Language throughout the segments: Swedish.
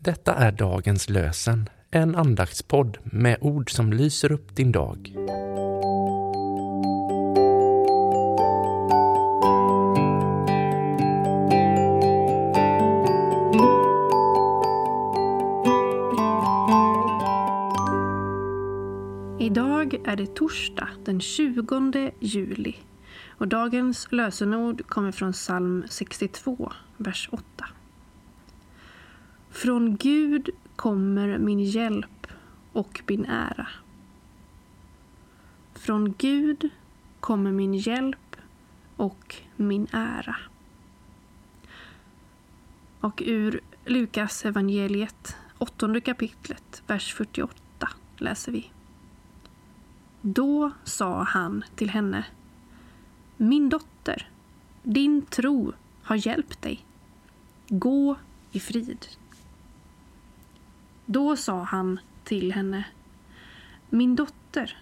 Detta är dagens lösen, en andaktspodd med ord som lyser upp din dag. Idag är det torsdag den 20 juli och dagens lösenord kommer från psalm 62, vers 8. Från Gud kommer min hjälp och min ära. Från Gud kommer min hjälp och min ära. Och ur Lukas evangeliet, åttonde kapitlet, vers 48 läser vi. Då sa han till henne Min dotter, din tro har hjälpt dig. Gå i frid. Då sa han till henne Min dotter,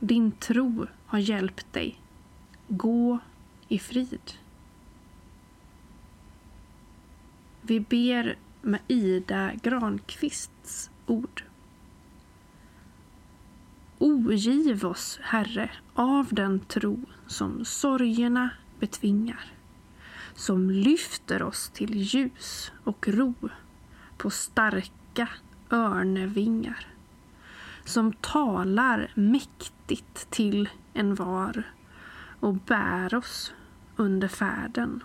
din tro har hjälpt dig. Gå i frid. Vi ber med Ida Granqvists ord. Ogiv oss, Herre, av den tro som sorgerna betvingar, som lyfter oss till ljus och ro på starka örnevingar, som talar mäktigt till en var och bär oss under färden,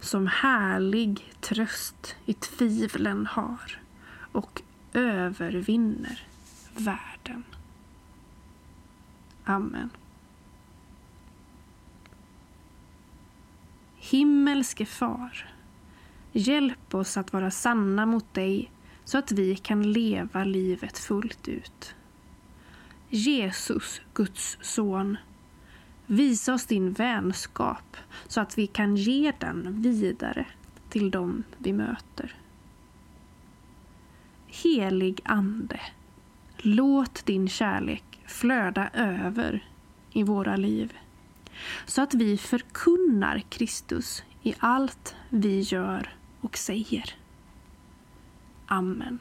som härlig tröst i tvivlen har och övervinner världen. Amen. Himmelske Far, hjälp oss att vara sanna mot dig så att vi kan leva livet fullt ut. Jesus, Guds son, visa oss din vänskap så att vi kan ge den vidare till dem vi möter. Helig Ande, låt din kärlek flöda över i våra liv så att vi förkunnar Kristus i allt vi gör och säger. Amen.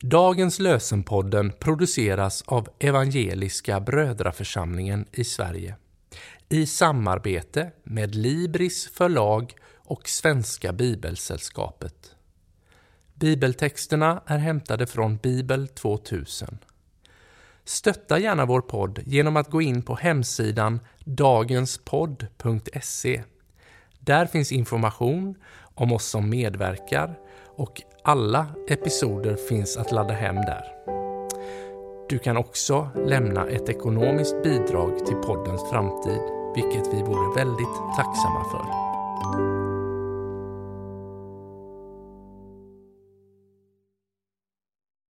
Dagens lösenpodden produceras av Evangeliska Brödraförsamlingen i Sverige i samarbete med Libris förlag och Svenska Bibelsällskapet. Bibeltexterna är hämtade från Bibel 2000. Stötta gärna vår podd genom att gå in på hemsidan dagenspodd.se. Där finns information om oss som medverkar och alla episoder finns att ladda hem där. Du kan också lämna ett ekonomiskt bidrag till poddens framtid, vilket vi vore väldigt tacksamma för.